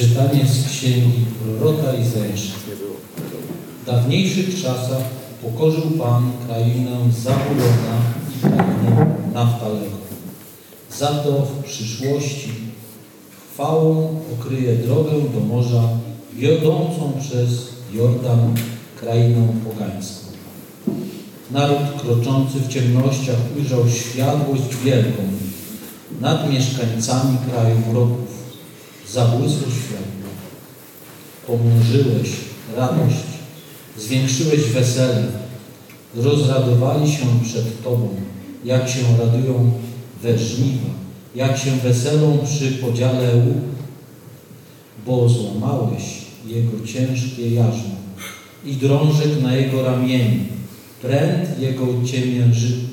Czytanie z księgi proroka Izajasza. W dawniejszych czasach pokorzył Pan krainę Zabulona i krainę Naftalego. Za to w przyszłości chwałą okryje drogę do morza wiodącą przez Jordan krainą pogańską. Naród kroczący w ciemnościach ujrzał światłość wielką. Nad mieszkańcami kraju wrogów zabłysło światło. Pomnożyłeś radość, zwiększyłeś wesele. Rozradowali się przed Tobą, jak się radują we żniwa, jak się weselą przy podziale łuk, bo złamałeś jego ciężkie jarzmo i drążek na jego ramieniu, pręd jego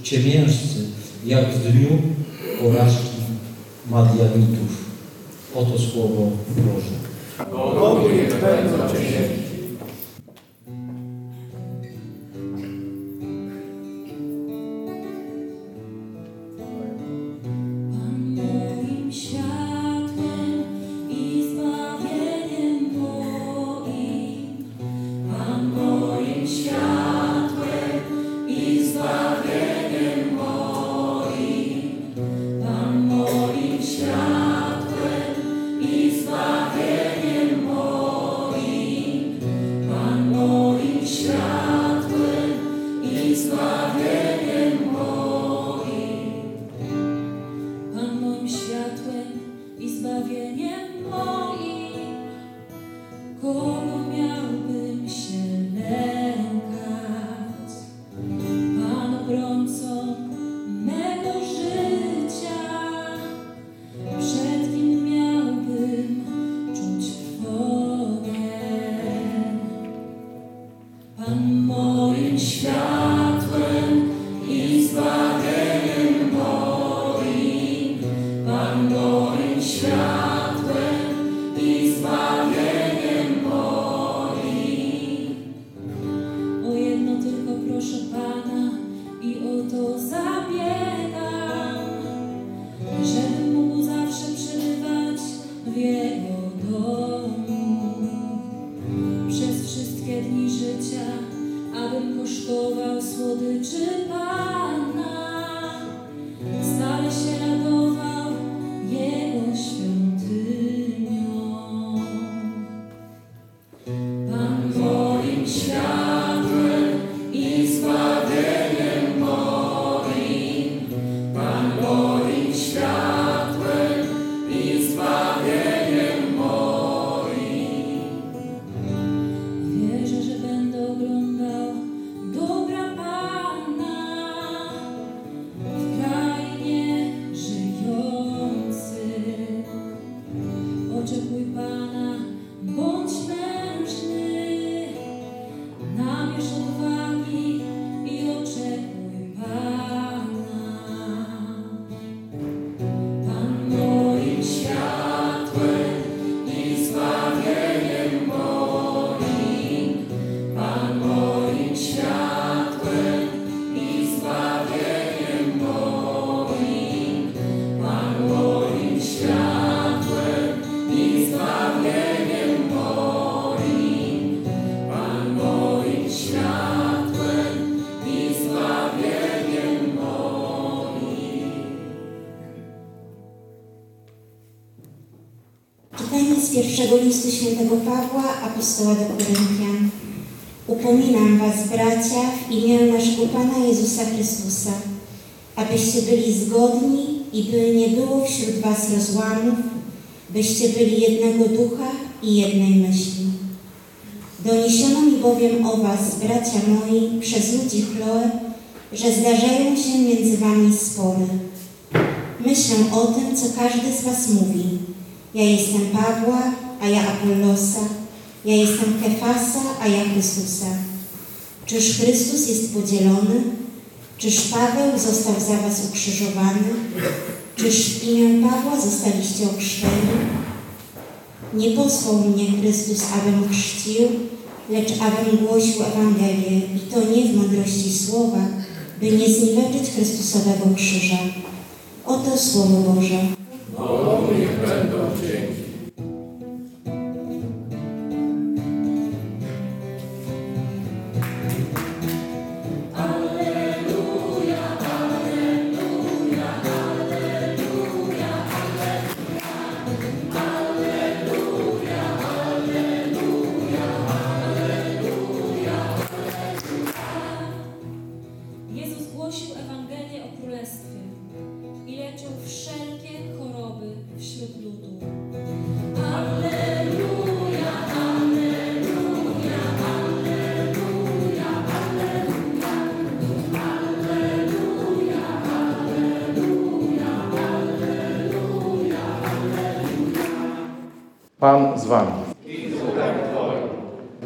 ciemiężcy, jak w dniu porażki Madianitów. Oto słowo Boże. Bogu niech będą. Amen. Oczekuj Pana, bądź mężny, pierwszego listu świętego Pawła, apostoła do Koryntian. Upominam was, bracia, w imię naszego Pana Jezusa Chrystusa, abyście byli zgodni i by nie było wśród was rozłamów, byście byli jednego ducha i jednej myśli. Doniesiono mi bowiem o was, bracia moi, przez ludzi Chloe, że zdarzają się między wami spory. Myślę o tym, co każdy z was mówi. Ja jestem Pawła, a ja Apollosa. Ja jestem Kefasa, a ja Chrystusa. Czyż Chrystus jest podzielony? Czyż Paweł został za was ukrzyżowany? Czyż w imię Pawła zostaliście ochrzczeni? Nie posłał mnie Chrystus, abym chrzcił, lecz abym głosił Ewangelię i to nie w mądrości słowa, by nie zniweczyć Chrystusowego krzyża. Oto Słowo Boże. Bogu niech będą dzięki. Pan z wami.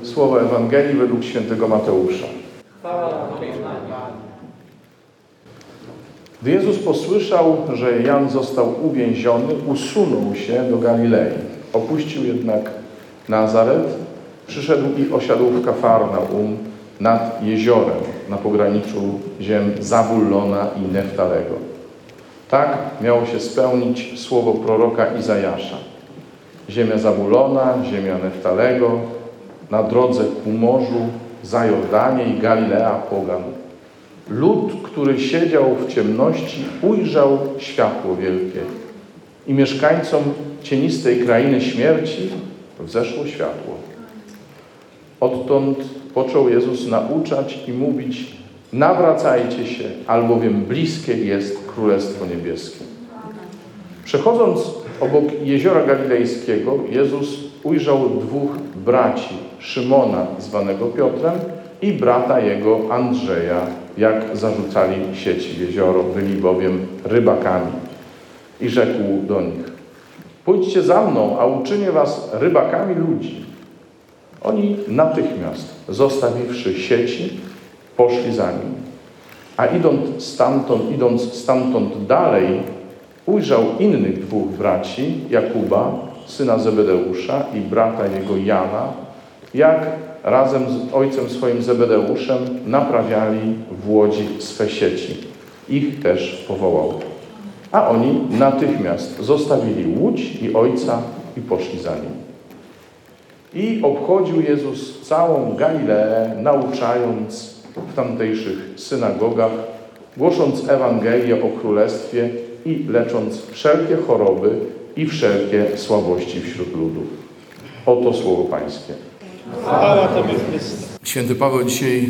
Słowo Ewangelii według świętego Mateusza. Gdy Jezus posłyszał, że Jan został uwięziony, usunął się do Galilei. Opuścił jednak Nazaret, przyszedł i osiadł w Kafarnaum nad jeziorem na pograniczu ziem Zabullona i Neftalego. Tak miało się spełnić słowo proroka Izajasza. Ziemia Zabulona, ziemia Neftalego, na drodze ku morzu, za Jordanie i Galilea pogan. Lud, który siedział w ciemności, ujrzał światło wielkie i mieszkańcom cienistej krainy śmierci wzeszło światło. Odtąd począł Jezus nauczać i mówić: Nawracajcie się, albowiem bliskie jest Królestwo Niebieskie. Przechodząc obok jeziora galilejskiego, Jezus ujrzał dwóch braci, Szymona, zwanego Piotrem, i brata jego Andrzeja, jak zarzucali sieci w jezioro, byli bowiem rybakami. I rzekł do nich: Pójdźcie za mną, a uczynię was rybakami ludzi. Oni natychmiast, zostawiwszy sieci, poszli za nim. A idąc stamtąd, idąc stamtąd dalej, ujrzał innych dwóch braci, Jakuba, syna Zebedeusza i brata jego Jana, jak razem z ojcem swoim Zebedeuszem naprawiali w łodzi swe sieci. Ich też powołał. A oni natychmiast zostawili łódź i ojca i poszli za nim. I obchodził Jezus całą Galileę, nauczając w tamtejszych synagogach, głosząc Ewangelię o Królestwie i lecząc wszelkie choroby i wszelkie słabości wśród ludów. Oto słowo Pańskie. Święty Paweł dzisiaj y,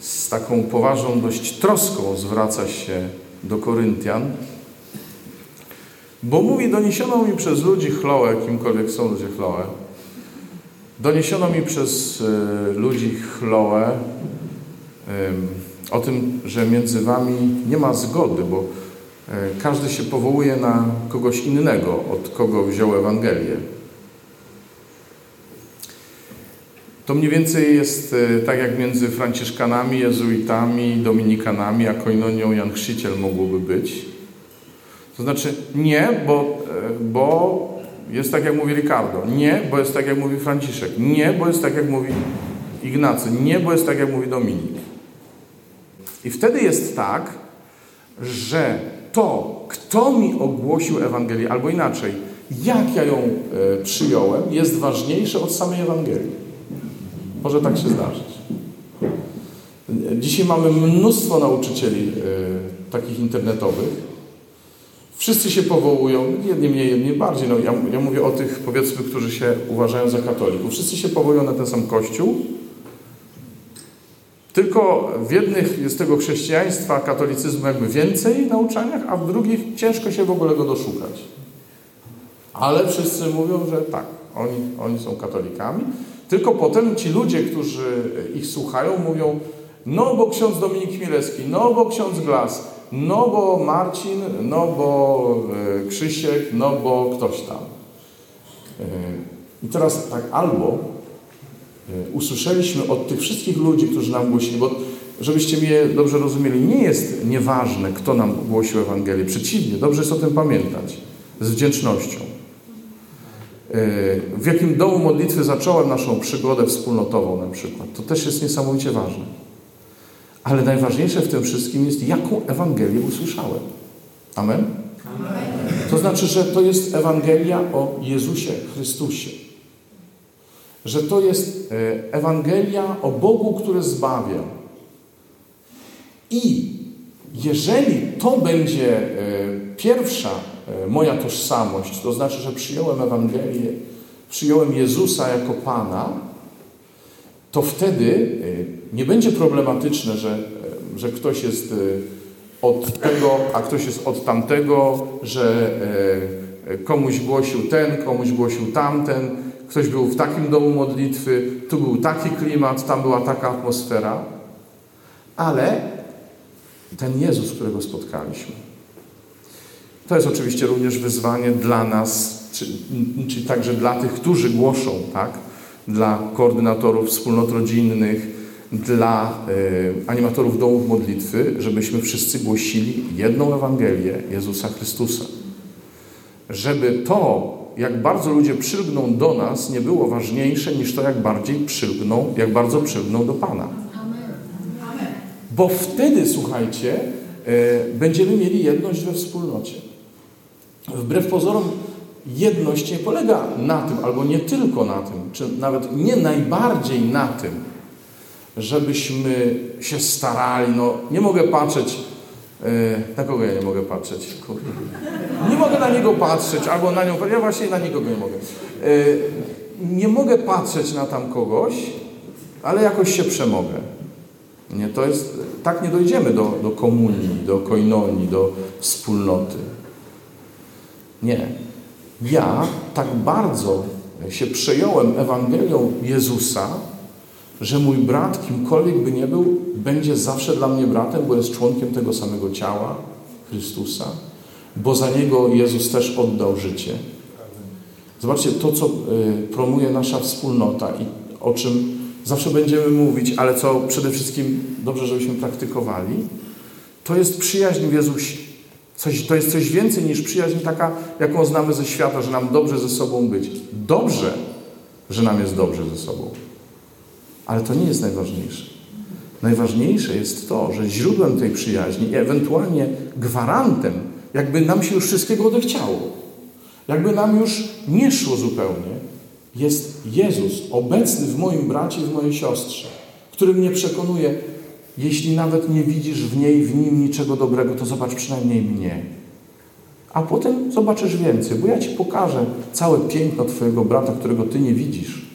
z taką poważną dość troską zwraca się do Koryntian, bo mówi, doniesiono mi przez ludzi Chloe, kimkolwiek są ludzie Chloe, doniesiono mi przez y, ludzi Chloe o tym, że między wami nie ma zgody, bo każdy się powołuje na kogoś innego, od kogo wziął Ewangelię. To mniej więcej jest tak jak między Franciszkanami, jezuitami, dominikanami, a koinonią Jan Chrzciciel mogłoby być. To znaczy nie, bo, bo jest tak jak mówi Ricardo. Nie, bo jest tak jak mówi Franciszek. Nie, bo jest tak jak mówi Ignacy. Nie, bo jest tak jak mówi Dominik. I wtedy jest tak, że to, kto mi ogłosił Ewangelię, albo inaczej, jak ja ją e, przyjąłem, jest ważniejsze od samej Ewangelii. Może tak się zdarzyć. Dzisiaj mamy mnóstwo nauczycieli y, takich internetowych. Wszyscy się powołują, jedni mniej, jedni bardziej. No, ja, ja mówię o tych, powiedzmy, którzy się uważają za katolików. Wszyscy się powołują na ten sam kościół. Tylko w jednych jest tego chrześcijaństwa, katolicyzmu jakby więcej nauczaniach, a w drugich ciężko się w ogóle go doszukać. Ale wszyscy mówią, że tak, oni, oni są katolikami. Tylko potem ci ludzie, którzy ich słuchają, mówią, no bo ksiądz Dominik Chmielewski, no bo ksiądz Glas, no bo Marcin, no bo e, Krzysiek, no bo ktoś tam. E, I teraz tak, albo usłyszeliśmy od tych wszystkich ludzi, którzy nam głosili, bo żebyście mnie dobrze rozumieli, nie jest nieważne, kto nam głosił Ewangelię. Przeciwnie, dobrze jest o tym pamiętać. Z wdzięcznością. W jakim domu modlitwy zacząłem naszą przygodę wspólnotową na przykład. To też jest niesamowicie ważne. Ale najważniejsze w tym wszystkim jest, jaką Ewangelię usłyszałem. Amen? Amen? To znaczy, że to jest Ewangelia o Jezusie Chrystusie. Że to jest e, Ewangelia o Bogu, który zbawia. I jeżeli to będzie e, pierwsza E, moja tożsamość, to znaczy, że przyjąłem Ewangelię, przyjąłem Jezusa jako Pana, to wtedy nie będzie problematyczne, że, że ktoś jest od tego, a ktoś jest od tamtego, że komuś głosił ten, komuś głosił tamten, ktoś był w takim domu modlitwy, tu był taki klimat, tam była taka atmosfera, ale ten Jezus, którego spotkaliśmy, to jest oczywiście również wyzwanie dla nas czy, czyli także dla tych, którzy głoszą, tak? Dla koordynatorów wspólnot rodzinnych, dla y, animatorów domów modlitwy, żebyśmy wszyscy głosili jedną Ewangelię Jezusa Chrystusa. Żeby to, jak bardzo ludzie przylgną do nas, nie było ważniejsze niż to, jak bardziej przylgną, jak bardzo przylgną do Pana. Bo wtedy, słuchajcie, y, będziemy mieli jedność we wspólnocie. Wbrew pozorom, jedność nie polega na tym, albo nie tylko na tym, czy nawet nie najbardziej na tym, żebyśmy się starali. No, nie mogę patrzeć, na kogo ja nie mogę patrzeć? Kurde. Nie mogę na niego patrzeć, albo na nią, ja właśnie na nikogo nie mogę. Yy, nie mogę patrzeć na tam kogoś, ale jakoś się przemogę. Nie, to jest, tak nie dojdziemy do, do komunii, do koinonii, do wspólnoty. Nie. Ja tak bardzo się przejąłem Ewangelią Jezusa, że mój brat, kimkolwiek by nie był, będzie zawsze dla mnie bratem, bo jest członkiem tego samego ciała Chrystusa, bo za niego Jezus też oddał życie. Zobaczcie, to co y, promuje nasza wspólnota i o czym zawsze będziemy mówić, ale co przede wszystkim dobrze, żebyśmy praktykowali, to jest przyjaźń w Jezusie. Coś, to jest coś więcej niż przyjaźń taka, jaką znamy ze świata, że nam dobrze ze sobą być. Dobrze, że nam jest dobrze ze sobą. Ale to nie jest najważniejsze. Najważniejsze jest to, że źródłem tej przyjaźni i ewentualnie gwarantem, jakby nam się już wszystkiego odechciało, jakby nam już nie szło zupełnie, jest Jezus obecny w moim bracie, w mojej siostrze, który mnie przekonuje, jeśli nawet nie widzisz w niej, w nim niczego dobrego, to zobacz przynajmniej mnie. A potem zobaczysz więcej, bo ja Ci pokażę całe piękno Twojego brata, którego Ty nie widzisz.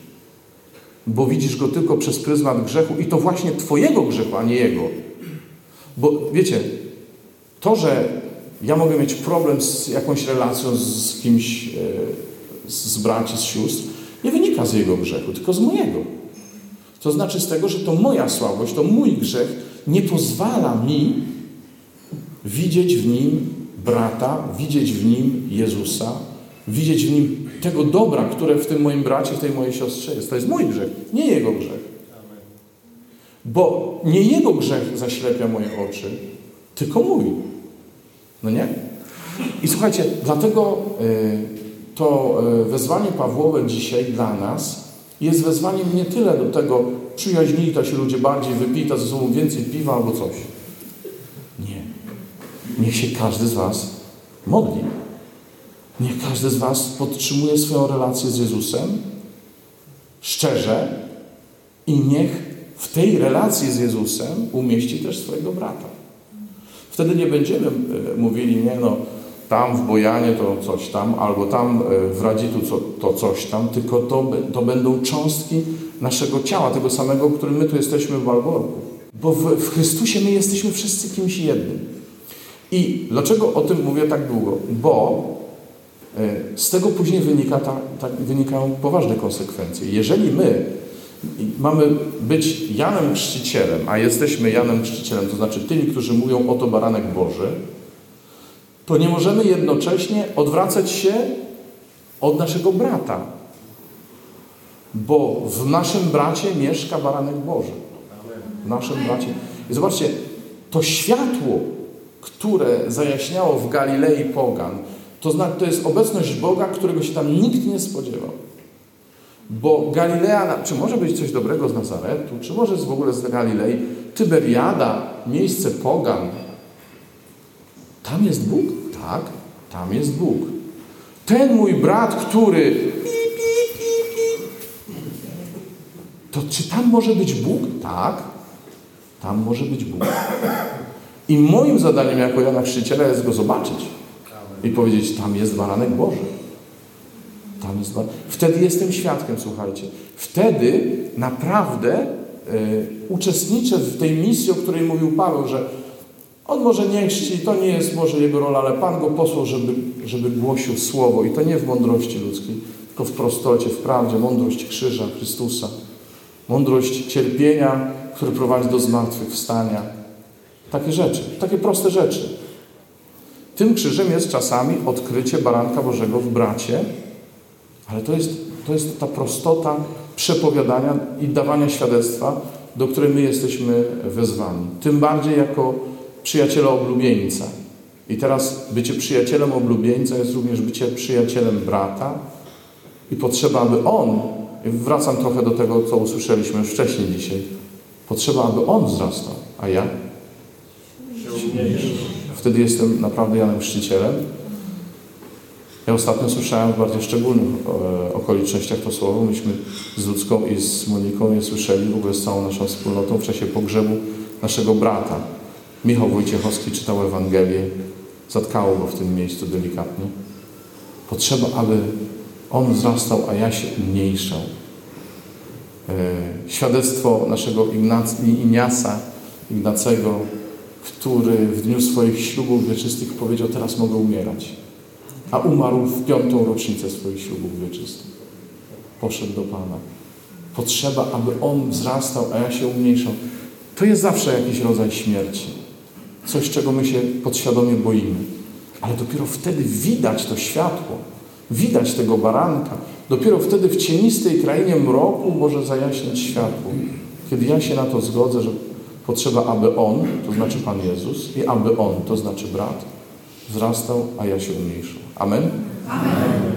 Bo widzisz go tylko przez pryzmat grzechu i to właśnie Twojego grzechu, a nie jego. Bo wiecie, to, że ja mogę mieć problem z jakąś relacją z kimś, e, z braci, z sióstr, nie wynika z jego grzechu, tylko z mojego. To znaczy z tego, że to moja słabość, to mój grzech nie pozwala mi widzieć w nim brata, widzieć w nim Jezusa, widzieć w nim tego dobra, które w tym moim bracie, w tej mojej siostrze jest. To jest mój grzech, nie jego grzech. Bo nie jego grzech zaślepia moje oczy, tylko mój. No nie? I słuchajcie, dlatego y, to y, wezwanie Pawłowe dzisiaj dla nas jest wezwaniem nie tyle do tego, przyjaźnijta się ludzie bardziej, wypijta ze sobą więcej piwa albo coś. Nie. Niech się każdy z Was modli. Niech każdy z Was podtrzymuje swoją relację z Jezusem szczerze i niech w tej relacji z Jezusem umieści też swojego brata. Wtedy nie będziemy e, mówili, nie no, tam w Bojanie to coś tam, albo tam e, w Radzitu to coś tam, tylko to, to będą cząstki naszego ciała, tego samego, którym my tu jesteśmy w Walborku. Bo w, w Chrystusie my jesteśmy wszyscy kimś jednym. I dlaczego o tym mówię tak długo? Bo z tego później wynika ta, ta, wynikają poważne konsekwencje. Jeżeli my mamy być Janem Chrzcicielem, a jesteśmy Janem Chrzcicielem, to znaczy tymi, którzy mówią oto baranek Boży, to nie możemy jednocześnie odwracać się od naszego brata. Bo w naszym bracie mieszka baranek Boży. W naszym bracie. I zobaczcie, to światło, które zajaśniało w Galilei Pogan, to, znaczy, to jest obecność Boga, którego się tam nikt nie spodziewał. Bo Galilea, czy może być coś dobrego z Nazaretu, czy może jest w ogóle z Galilei, Tyberiada, miejsce Pogan, tam jest Bóg? Tak, tam jest Bóg. Ten mój brat, który. To czy tam może być Bóg? Tak, tam może być Bóg. I moim zadaniem jako Jana Chrzciciela jest go zobaczyć i powiedzieć: Tam jest baranek Boży. Tam jest baranek. Wtedy jestem świadkiem, słuchajcie. Wtedy naprawdę y, uczestniczę w tej misji, o której mówił Paweł, że on może nie chrzci, to nie jest może jego rola, ale Pan go posłał, żeby, żeby głosił Słowo i to nie w mądrości ludzkiej, tylko w prostocie, w prawdzie, mądrość krzyża Chrystusa, mądrość cierpienia, który prowadzi do zmartwychwstania. Takie rzeczy, takie proste rzeczy. Tym krzyżem jest czasami odkrycie baranka Bożego w bracie Ale to jest, to jest ta prostota przepowiadania i dawania świadectwa, do której my jesteśmy wezwani. Tym bardziej jako przyjaciele oblubieńca. I teraz bycie przyjacielem oblubieńca jest również bycie przyjacielem brata i potrzeba, aby on, wracam trochę do tego, co usłyszeliśmy już wcześniej dzisiaj, potrzeba, aby on wzrastał, a ja? Wtedy jestem naprawdę Janem Chrzcicielem. Ja ostatnio słyszałem w bardziej szczególnych e, okolicznościach to słowo. Myśmy z Ludzką i z Moniką je słyszeli w ogóle z całą naszą wspólnotą w czasie pogrzebu naszego brata. Michał Wojciechowski czytał Ewangelię. Zatkało go w tym miejscu delikatnie. Potrzeba, aby on wzrastał, a ja się umniejszał. E, Świadectwo naszego Ignac- Iniasa, Ignacego, który w dniu swoich ślubów wieczystych powiedział, teraz mogę umierać. A umarł w piątą rocznicę swoich ślubów wieczystych. Poszedł do Pana. Potrzeba, aby On wzrastał, a ja się umniejszał. To jest zawsze jakiś rodzaj śmierci. Coś, czego my się podświadomie boimy. Ale dopiero wtedy widać to światło. Widać tego baranka. Dopiero wtedy w cienistej krainie mroku może zajaśniać światło. Kiedy ja się na to zgodzę, że potrzeba, aby On, to znaczy Pan Jezus, i aby On, to znaczy brat, wzrastał, a ja się umniejszał. Amen? Amen.